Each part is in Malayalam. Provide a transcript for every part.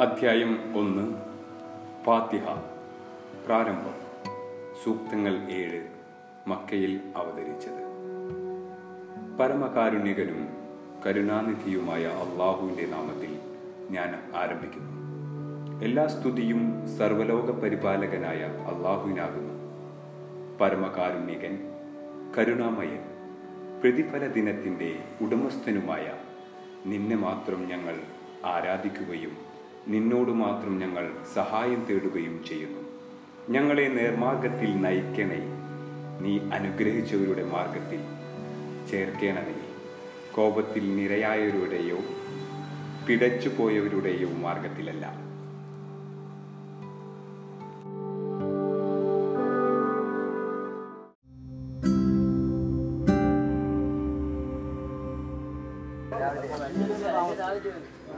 അധ്യായം ഒന്ന്. ഫാത്തിഹ. പ്രാരംഭം. സൂക്തങ്ങൾ ഏഴ്. മക്കയിൽ അവതരിച്ചത്. പരമകാരുണ്യകനും കരുണാനിധിയുമായ അള്ളാഹുവിന്റെ നാമത്തിൽ ഞാൻ ആരംഭിക്കുന്നു. എല്ലാ സ്തുതിയും സർവലോക പരിപാലകനായ അള്ളാഹുവിനാകുന്നു. പരമകാരുണ്യകൻ കരുണാമയൻ പ്രതിഫല ദിനത്തിന്റെ ഉടമസ്ഥനുമായ നിന്നെ മാത്രം ഞങ്ങൾ ആരാധിക്കുകയും നിന്നോട് മാത്രം ഞങ്ങൾ സഹായം തേടുകയും ചെയ്യുന്നു. ഞങ്ങളെ നേർമാർഗത്തിൽ നയിക്കണേ. നീ അനുഗ്രഹിച്ചവരുടെ മാർഗത്തിൽ ചേർക്കേണമേ. കോപത്തിൽ നിരയായവരുടെയോ പിടച്ചു പോയവരുടെയോ മാർഗത്തിലല്ല.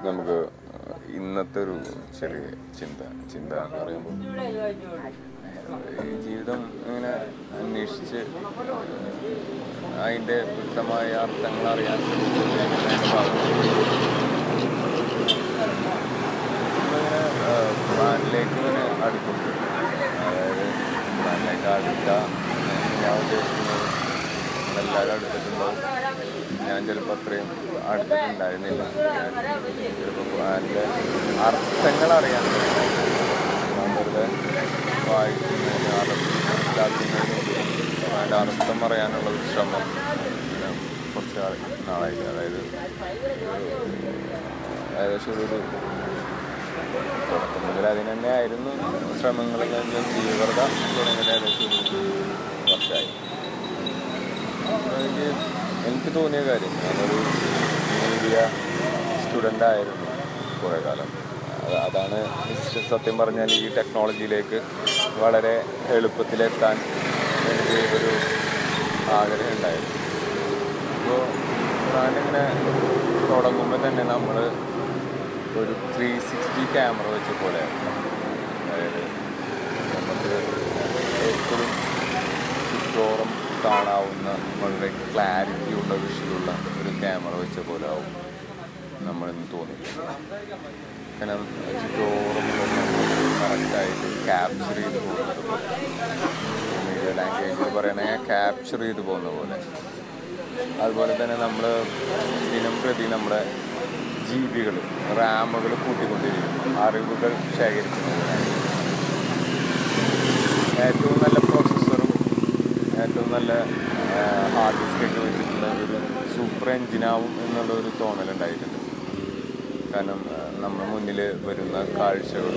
നമുക്ക് ഇന്നത്തെ ഒരു ചെറിയ ചിന്ത ചിന്ത എന്ന് പറയുമ്പോൾ ജീവിതം ഇങ്ങനെ അന്വേഷിച്ച് അതിന്റെ വ്യക്തമായ അർത്ഥങ്ങൾ അറിയാൻ ഭാഗമായി ഇങ്ങനെ അടുക്കും. അതായത് ഖുറാനിലേക്ക് അടുക്കുക ഞാൻ ഉദ്ദേശിക്കുന്നത് എല്ലാവരും അടുത്തിട്ടുണ്ടാവും. ഞാൻ ചിലപ്പോൾ അത്രയും അടുത്തിട്ടുണ്ടായിരുന്നില്ല. ചിലപ്പോൾ ഖുറാനിലെ ഞാൻ വെറുതെ വായിക്കുന്നതിന് അർത്ഥം അതിന്റെ അർത്ഥം അറിയാനുള്ള ഒരു ശ്രമം കുറച്ച് നാളായി അതായത് ഏകദേശം ഒരു തുടക്കം മുതൽ അതിന് തന്നെ ആയിരുന്നു ശ്രമങ്ങളെല്ലാം ഞാൻ തീവ്രത തുടങ്ങിയത് ഏകദേശം വർഷമായി. എനിക്ക് എനിക്ക് തോന്നിയ കാര്യം. ഞാനൊരു മീഡിയ സ്റ്റുഡന്റ് ആയിരുന്നു കുറേ കാലം. അതാണ് സത്യം പറഞ്ഞാൽ ഈ ടെക്നോളജിയിലേക്ക് വളരെ എളുപ്പത്തിലെത്താൻ എനിക്ക് ഒരു ആഗ്രഹം ഉണ്ടായിരുന്നു. അപ്പോൾ ഞാനിങ്ങനെ തുടങ്ങുമ്പോൾ തന്നെ നമ്മൾ ഒരു ത്രീ സിക്സ്റ്റി ക്യാമറ വെച്ച പോലെ അതായത് നമുക്ക് എപ്പോഴും ചുറ്റോറും കാണാവുന്ന വളരെ ക്ലാരിറ്റി ഉള്ള വിഷയമുള്ള ഒരു ക്യാമറ വെച്ച പോലെ ആവും നമ്മളെന്ന് തോന്നി കാരണം ചുറ്റോറും കറക്റ്റായിട്ട് ക്യാപ്ചർ ചെയ്ത് പോകുന്നത് ലാംഗ്വേജ് പറയണമെങ്കിൽ ക്യാപ്ചർ ചെയ്ത് പോകുന്ന പോലെ. അതുപോലെ തന്നെ നമ്മൾ ദിനം പ്രതി നമ്മുടെ ജീവികൾ റാമുകൾ കൂട്ടിക്കൊണ്ടിരിക്കും അറിവുകൾ ശേഖരിക്കുന്നത് ഏറ്റവും നല്ല പ്രോസസ്സറും ഏറ്റവും നല്ല ഹാർഡ് ഡിസ്കൊക്കെ വെച്ചിട്ടുള്ള ഒരു സൂപ്പർ എഞ്ചിനാവും എന്നുള്ളൊരു തോന്നലുണ്ടായിട്ടുണ്ട്. കാരണം നമ്മുടെ മുന്നിൽ വരുന്ന കാഴ്ചകൾ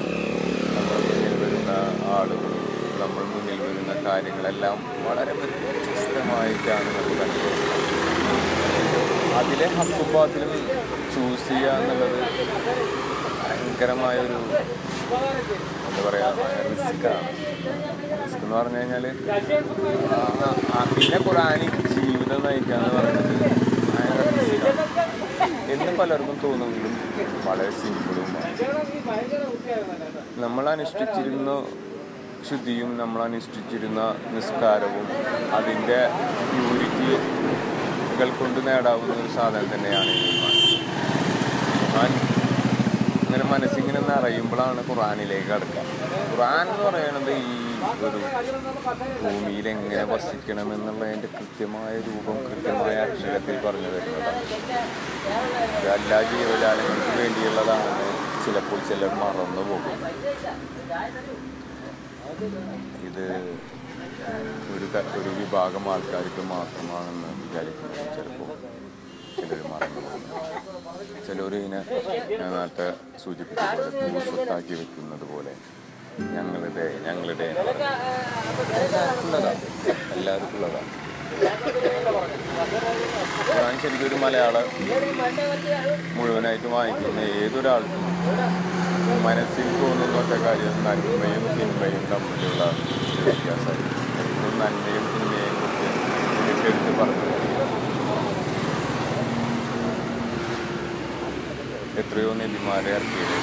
നമ്മുടെ മുന്നിൽ വരുന്ന ആളുകൾ നമ്മൾ മുന്നിൽ വരുന്ന കാര്യങ്ങളെല്ലാം വളരെ വ്യത്യസ്തമായിട്ടാണ് നമ്മൾ കണ്ടുപോകുന്നത് അതിലെ ഹക്കുബാത്തിലും ചൂസ് ചെയ്യുക എന്നുള്ളത് ഭയങ്കരമായൊരു എന്താ പറയുക റിസ്ക്കാണ് റിസ്ക് എന്ന് പറഞ്ഞു കഴിഞ്ഞാൽ പിന്നെ കുറാനി ജീവിതം നയിക്കുക എന്ന് പറയുന്നത് ഭയങ്കര റിസ്ക്കാണ് എന്ന് പലർക്കും തോന്നുമെങ്കിലും വളരെ സിമ്പിളുമാണ് നമ്മൾ അനുഷ്ഠിച്ചിരുന്ന ശുദ്ധിയും നമ്മൾ അനുഷ്ഠിച്ചിരുന്ന നിസ്കാരവും അതിന്റെ പ്യൂരിറ്റികൾ കൊണ്ട് നേടാവുന്ന ഒരു സാധനം തന്നെയാണ്. ഈമാൻ ഇങ്ങനെ മനസ്സിങ്ങനെ നിറയുമ്പോഴാണ് ഖുറാനിലേക്ക് കടക്കുക ഖുറാൻ എന്ന് പറയുന്നത് ഈ ഭൂമിയിൽ എങ്ങനെ വസിക്കണമെന്നുള്ളതിന്റെ കൃത്യമായ രൂപം കൃത്യമായ അക്ഷരത്തിൽ പറഞ്ഞു തരുന്നതാണ്. എല്ലാ ജീവജാലങ്ങൾക്ക് വേണ്ടിയുള്ളതാണ് ചിലപ്പോൾ ചിലർ മറന്നു പോകും. ഇത് ഒരു ഒരു വിഭാഗം ആൾക്കാർക്ക് മാത്രമാണെന്ന് വിചാരിക്കുന്നത് ചിലപ്പോൾ ചിലർ മറന്നു പോകും. ചിലർ ഇതിനെ നേരത്തെ സൂചിപ്പിച്ച സ്വത്താക്കി വെക്കുന്നത് പോലെ. ഞങ്ങളുടെ ഞങ്ങളുടെ. എല്ലാവർക്കും ഉള്ളതാണ് ഞാൻ ശരിക്കും ഒരു മലയാളം മുഴുവനായിട്ട് വായിക്കുന്ന ഏതൊരാൾക്കും മനസ്സിൽ തോന്നുന്ന ഒറ്റ കാര്യം നന്മയും തിന്മയും തമ്മിലുള്ള വ്യത്യാസമായിരിക്കും എന്നും നന്മയും തിന്മയും കുറിച്ച് എടുത്ത് പറഞ്ഞു. എത്രയോ നബിമാരെ ഇറക്കിയത്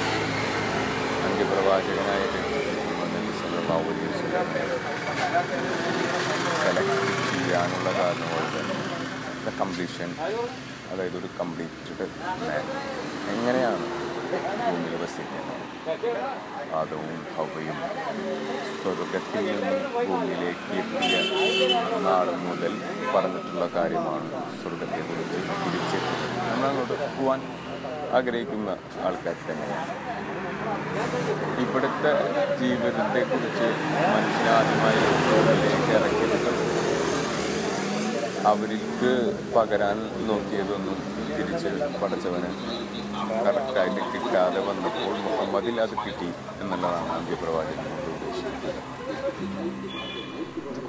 അന്ത്യപ്രവാചകനായിട്ട് വസല്ലമയെ സെലക്ട് ചെയ്യാനുള്ള കാരണം പോലെ തന്നെ കംപ്ലീഷൻ അതായത് ഒരു കംപ്ലീറ്റഡ് എങ്ങനെയാണ് ഭൂമിയിൽ വസിക്കുന്നത്? ആദവും ഹവയും സ്വർഗത്തിൽ നിന്നും ഭൂമിയിലേക്ക് എത്തിയ നാൾ മുതൽ പറഞ്ഞിട്ടുള്ള കാര്യമാണ് സ്വർഗത്തെക്കുറിച്ച് തിരിച്ച്. നമ്മളങ്ങോട്ട് പോവാൻ ആഗ്രഹിക്കുന്ന ആൾക്കാർ തന്നെയാണ്. ഇവിടുത്തെ ജീവിതത്തെക്കുറിച്ച് മനുഷ്യനാദ്യമായി ലോകത്തിലേക്ക് ഇറക്കിയത് അവർക്ക് പകരാൻ നോക്കിയതൊന്നും തിരിച്ച് പഠിച്ചവന് കറക്റ്റായിട്ട് കിട്ടാതെ വന്നപ്പോൾ മുഹമ്മദിൽ അത് കിട്ടി എന്നുള്ളതാണ് അന്ത്യപ്രവാചകനോട് ഉദ്ദേശിക്കുന്നത് ഇത്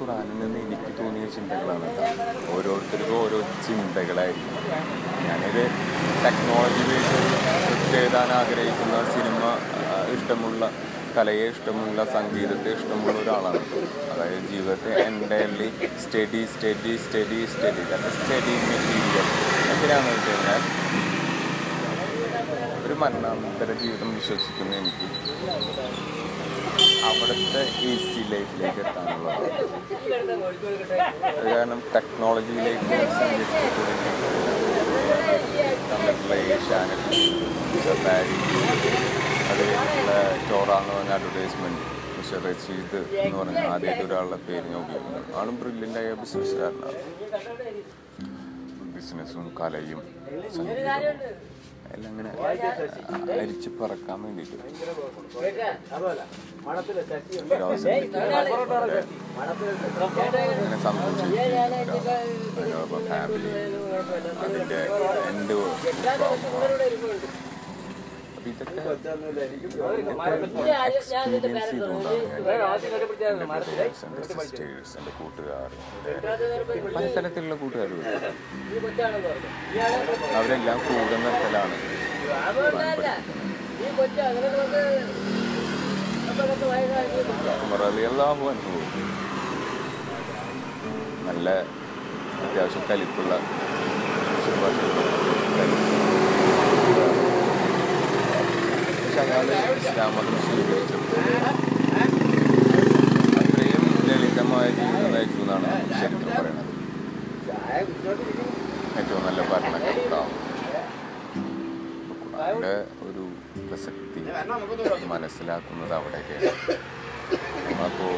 ഖുറാനിൽ നിന്ന് എനിക്ക് തോന്നിയ ചിന്തകളാണ്. ഓരോരുത്തർക്കും ഓരോ ചിന്തകളായിരിക്കും. ഞാനിത് ടെക്നോളജി ബേസ് സ്ക്രിപ്റ്റ് എഴുതാൻ ആഗ്രഹിക്കുന്ന സിനിമ ഇഷ്ടമുള്ള കലയെ ഇഷ്ടമുള്ള സംഗീതത്തെ ഇഷ്ടമുള്ള ഒരാളാണ്. അതായത് ജീവിതത്തെ entirely study study study study study material എന്തിനാണെന്ന് വെച്ച് കഴിഞ്ഞാൽ ഒരു മരണാനന്തര ജീവിതം വിശ്വസിക്കുന്ന എനിക്ക്. അവിടുത്തെ ഈസി ലൈഫിലേക്ക് എത്താനുള്ളത്. അത് കാരണം ടെക്നോളജിയിലേക്ക് തന്നിട്ടുള്ള ഏഷ്യാനെറ്റ് സഫാരി അത് കഴിഞ്ഞിട്ടുള്ള ചോറ എന്ന് പറഞ്ഞ അഡ്വർടൈസ്മെന്റ് പക്ഷെ റഷീദ് എന്ന് പറഞ്ഞ ആദ്യമായിട്ട് ഒരാളുടെ പേര് ഞാൻ ഉപയോഗിക്കുന്നത് ആളും ബ്രില്യന്റായ ബിസിനസ്സുകാരനാണ് ബിസിനസ്സും കലയും സംഗീതവും. എല്ലാം അങ്ങനെ അരിച്ച് പറക്കാൻ കിട്ടിയത് അങ്ങനെ സന്തോഷിക്കും ഫാമിലി അതിന്റെ എന്റെ ഇതൊക്കെ എക്സ്പീരിയൻസ് സിസ്റ്റേഴ്സ് എന്റെ കൂട്ടുകാർ. അവരെല്ലാം കൂടുന്ന സ്ഥലമാണ്. നല്ല അത്യാവശ്യം കലിപ്പുള്ള അത്രയും ലളിതമായ ജീവിതം നയിച്ചു എന്നാണ് ചരിത്രം പറയുന്നത്. ഏറ്റവും നല്ല ഭരണകർത്താവ് ഒരു പ്രസക്തി മനസ്സിലാക്കുന്നത് അവിടെയൊക്കെയാണ്. നമ്മളപ്പോൾ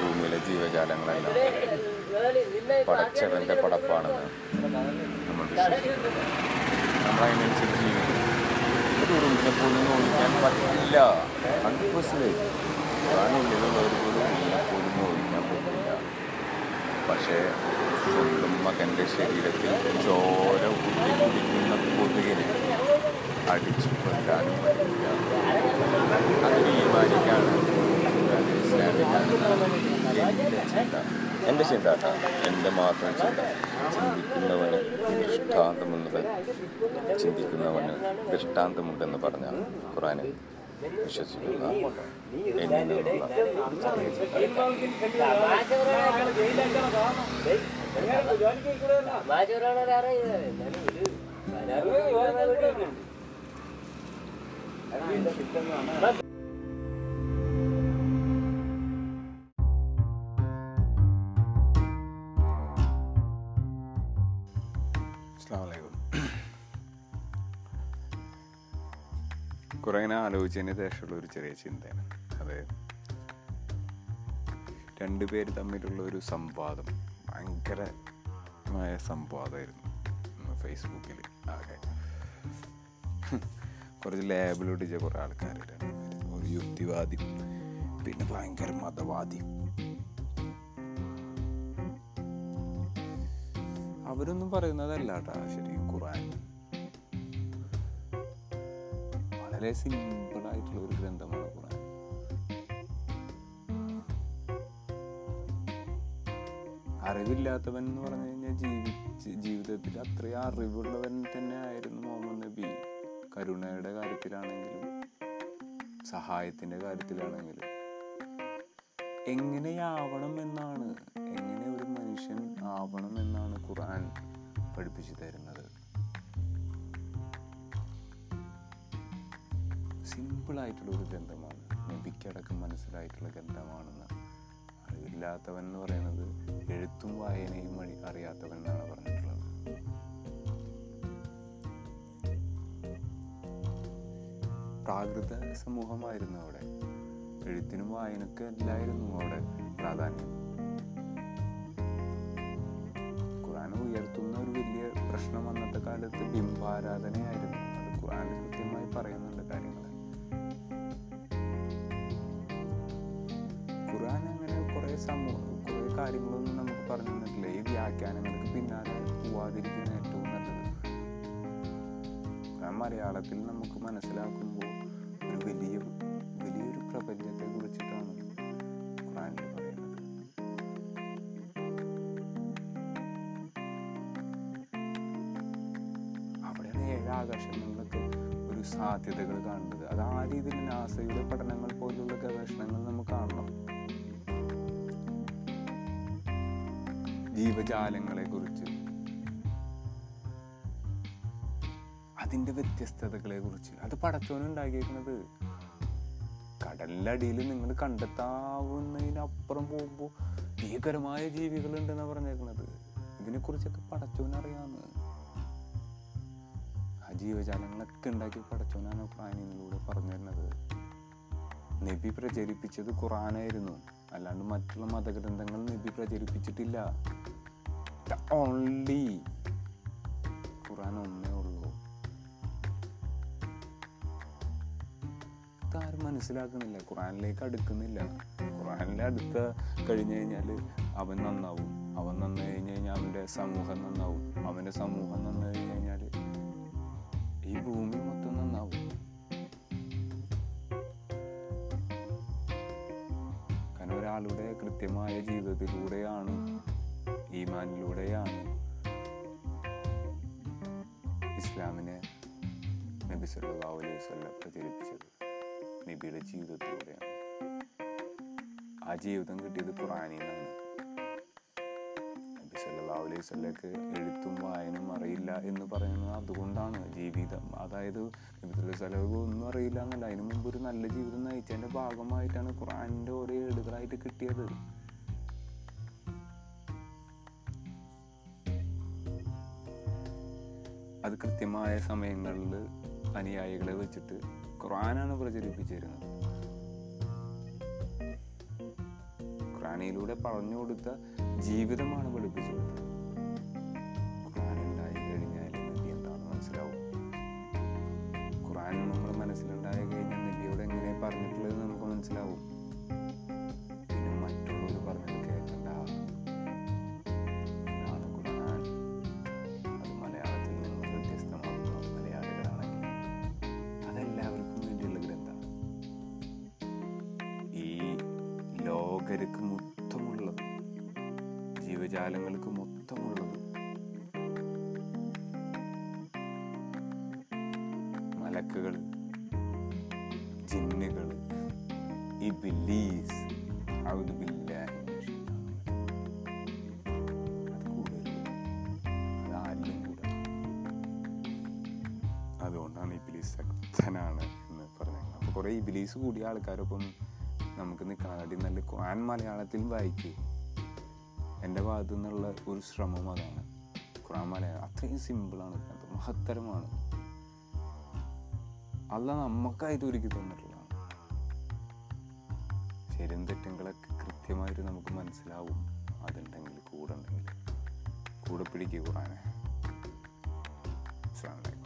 ഭൂമിയിലെ ജീവജാലങ്ങളെല്ലാം പടച്ചവന്റെ പടപ്പാണെന്ന് നമ്മൾ വിശ്വസിക്കുന്നു. നമ്മളതിനനുസരിച്ച് ഉറുമ്പിനെ പോലും നോക്കാൻ പറ്റില്ല. ഹൺഡ്രഡ് പെർസെന്റേജ് ഖുറാനുള്ളിലുള്ളവർ പോലും ഉറുമ്പിനെ പോലും നോക്കാൻ പറ്റില്ല. പക്ഷേ സ്വന്തം മകന്റെ ശരീരത്തിൽ ചോര കുത്തി കുടിക്കുന്ന കൊതുകിനെ അടിച്ചു കൊല്ലാനും പറ്റില്ല. അത് ഇസ്ലാമിക്കാണ് എന്റെ ചിന്ത. എന്റെ ചിന്ത കേട്ടോ എന്റെ മാത്രം ചിന്ത. ചിന്തിക്കുന്നവന് ദൃഷ്ടാന്തമെന്നത് ചിന്തിക്കുന്നവന് ദൃഷ്ടാന്തമുണ്ടെന്ന് പറഞ്ഞാൽ ഖുറാനിൽ വിശ്വസിക്കുന്ന എന്നിൽ നിന്നുള്ള അസ്സലാമു ഇങ്ങനെ ആലോചിച്ചതിന് ശേഷമുള്ള ഒരു ചെറിയ ചിന്തയാണ്. അത് രണ്ടുപേര് തമ്മിലുള്ള ഒരു സംവാദം ഭയങ്കരമായ സംവാദമായിരുന്നു ഫേസ്ബുക്കിൽ ആകെ. കുറച്ച് ലേബിലൊട്ടിച്ച കുറേ ആൾക്കാരാണ് ഒരു യുക്തിവാദി പിന്നെ ഭയങ്കര മതവാദി അവരൊന്നും പറയുന്നതല്ല കേട്ടോ ശരിക്കും വളരെ സിമ്പിളായിട്ടുള്ള ഒരു ഗ്രന്ഥമാണ് ഖുറാൻ അറിവില്ലാത്തവൻ എന്ന് പറഞ്ഞു കഴിഞ്ഞാൽ ജീവിച്ച് ജീവിതത്തിൽ അത്രയും അറിവുള്ളവൻ തന്നെ ആയിരുന്നു മുഹമ്മദ് നബി. കരുണയുടെ കാര്യത്തിലാണെങ്കിലും സഹായത്തിന്റെ കാര്യത്തിലാണെങ്കിലും. എങ്ങനെയാവണം എന്നാണ് എങ്ങനെ ഒരു മനുഷ്യൻ ആവണം എന്നാണ് ഖുർആൻ പഠിപ്പിച്ചു തരുന്നത്? സിമ്പിൾ ആയിട്ടുള്ള ഒരു ഗ്രന്ഥമാണ്. നബിക്കടക്കം മനസ്സിലായിട്ടുള്ള ഗ്രന്ഥമാണെന്ന് അറിവില്ലാത്തവൻ എന്ന് പറയുന്നത് എഴുത്തും വായനയും വഴി അറിയാത്തവൻ എന്നാണ് പറഞ്ഞിട്ടുള്ളത്. പ്രാകൃത സമൂഹമായിരുന്നു അവിടെ. എഴുത്തിനും വായനക്കും എല്ലായിരുന്നു അവിടെ പ്രാധാന്യം. ഖുറാൻ ഉയർത്തുന്ന ഒരു വലിയ പ്രശ്നം അന്നത്തെ കാലത്ത് ബിംബാരാധനയായിരുന്നു. അത് ഖുറാനിൽ കൃത്യമായി പറയുന്നുണ്ട് കാര്യങ്ങൾ. മലയാളത്തിൽ നമുക്ക് മനസ്സിലാക്കുമ്പോൾ ഒരു വലിയ വലിയൊരു പ്രപഞ്ചത്തെ കുറിച്ചിട്ടാണ് ഖുറാനിൽ പറയുന്നത്. അവിടെയാണ് ഏഴ് ആകർഷണങ്ങൾക്ക് ഒരു സാധ്യതകൾ കാണുന്നത്. അത് ആ രീതിയിൽ നാസയുടെ പഠനങ്ങൾ പോലുള്ള ഗവേഷണങ്ങൾ നമുക്ക് കാണണം. ജീവജാലങ്ങളെ കുറിച്ച് അതിന്റെ വ്യത്യസ്തതകളെ കുറിച്ച്. അത് പടച്ചോനുണ്ടാക്കിയിരിക്കുന്നത് കടലിന്റെ അടിയിൽ നിങ്ങൾ കണ്ടെത്താവുന്നതിനപ്പുറം പോകുമ്പോൾ ഭീകരമായ ജീവികളുണ്ടെന്നാ പറഞ്ഞേക്കുന്നത് ഇതിനെക്കുറിച്ചൊക്കെ പടച്ചോനറിയാന്ന് ആ ജീവജാലങ്ങളൊക്കെ ഉണ്ടാക്കി പടച്ചോനാണ് ഖുറാനിലൂടെ പറഞ്ഞു തരുന്നത്. നബി പ്രചരിപ്പിച്ചത് ഖുറാനായിരുന്നു അല്ലാണ്ട് മറ്റുള്ള മതഗ്രന്ഥങ്ങൾ നബി പ്രചരിപ്പിച്ചിട്ടില്ല. ഓൺലി ഖുറാൻ ഒന്നേ ഉള്ളൂ ആരും മനസ്സിലാക്കുന്നില്ല. ഖുറാനിലേക്ക് അടുക്കുന്നില്ല. ഖുറാനിലെ അടുത്ത് കഴിഞ്ഞു കഴിഞ്ഞാൽ അവൻ നന്നാവും. അവൻ നന്നു കഴിഞ്ഞ് കഴിഞ്ഞാൽ അവന്റെ സമൂഹം നന്നാവും. അവന്റെ സമൂഹം നന്നു കഴിഞ്ഞ് കഴിഞ്ഞാൽ ഈ ഭൂമി മൊത്തം നന്നാവും. കാരണം ഒരാളുടെ കൃത്യമായ ജീവിതത്തിലൂടെയാണ് ഈമാനിലൂടെയാണ് ഇസ്ലാമിനെ നബി സല്ലല്ലാഹു അലൈഹി വസല്ലം പ്രചരിപ്പിച്ചത്. നബിയുടെ ജീവിതത്തിലൂടെയാണ് ആ ജീവിതം കിട്ടിയത് ഖുറാനിൽ നിന്നാണ് നബി അലൈഹി വസല്ലക്ക് എഴുത്തും വായനയും അറിയില്ല എന്ന് പറയുന്നത് അതുകൊണ്ടാണ് ജീവിതം. അതായത് നബി ഒന്നും അറിയില്ല എന്നല്ല. അതിനു മുമ്പ് ഒരു നല്ല ജീവിതം നയിച്ചതിന്റെ ഭാഗമായിട്ടാണ് ഖുറാനിന്റെ ഓരോ ഏടുകളായിട്ട് കിട്ടിയത്. അത് കൃത്യമായ സമയങ്ങളിൽ അനുയായികളെ വെച്ചിട്ട് ഖുറാനാണ് പ്രചരിപ്പിച്ചിരുന്നത്. ഖുറാനിലൂടെ പറഞ്ഞു കൊടുത്ത ജീവിതമാണ് പഠിപ്പിച്ചു കൊടുത്തത്. മനസ്സിലുണ്ടായി കഴിഞ്ഞാൽ നബിയോട് എങ്ങനെ പറഞ്ഞിട്ടുള്ളത് നമുക്ക് മനസ്സിലാവും. ജീവജാലങ്ങൾക്ക് മൊത്തമുള്ളത്. മലക്കുകൾ ജിന്നുകൾ ഈ ബില്ലീസ് ഔദ് ബില്ലാഹി മിനശ് അത് കൂടുതൽ അത് ആരിലും കൂടെ അതുകൊണ്ടാണ് ഇബിലീസ് ശക്തനാണ് എന്ന് പറഞ്ഞത്. അപ്പോൾ കുറേ ഇബിലീസ് കൂടിയ ആൾക്കാരൊപ്പം നമുക്ക് നിൽക്കാനാടി നല്ല ക്വാൻ മലയാളത്തിൽ വായിക്കൂ എന്റെ ഭാഗത്തു നിന്നുള്ള ഒരു ശ്രമം അതാണ്. ഖുറാൻ മലയാളം അത്രയും സിമ്പിളാണ് അത് മഹത്തരമാണ്. അല്ല നമുക്കായിട്ട് ഒരുക്കി തന്നിട്ടുള്ളതാണ് ശരിയും തെറ്റുകളൊക്കെ കൃത്യമായിട്ട് നമുക്ക് മനസ്സിലാവും. അതുണ്ടെങ്കിൽ കൂടെ ഉണ്ടെങ്കിൽ കൂടെ പിടിക്കുക ഖുറാനെ അസ്സാം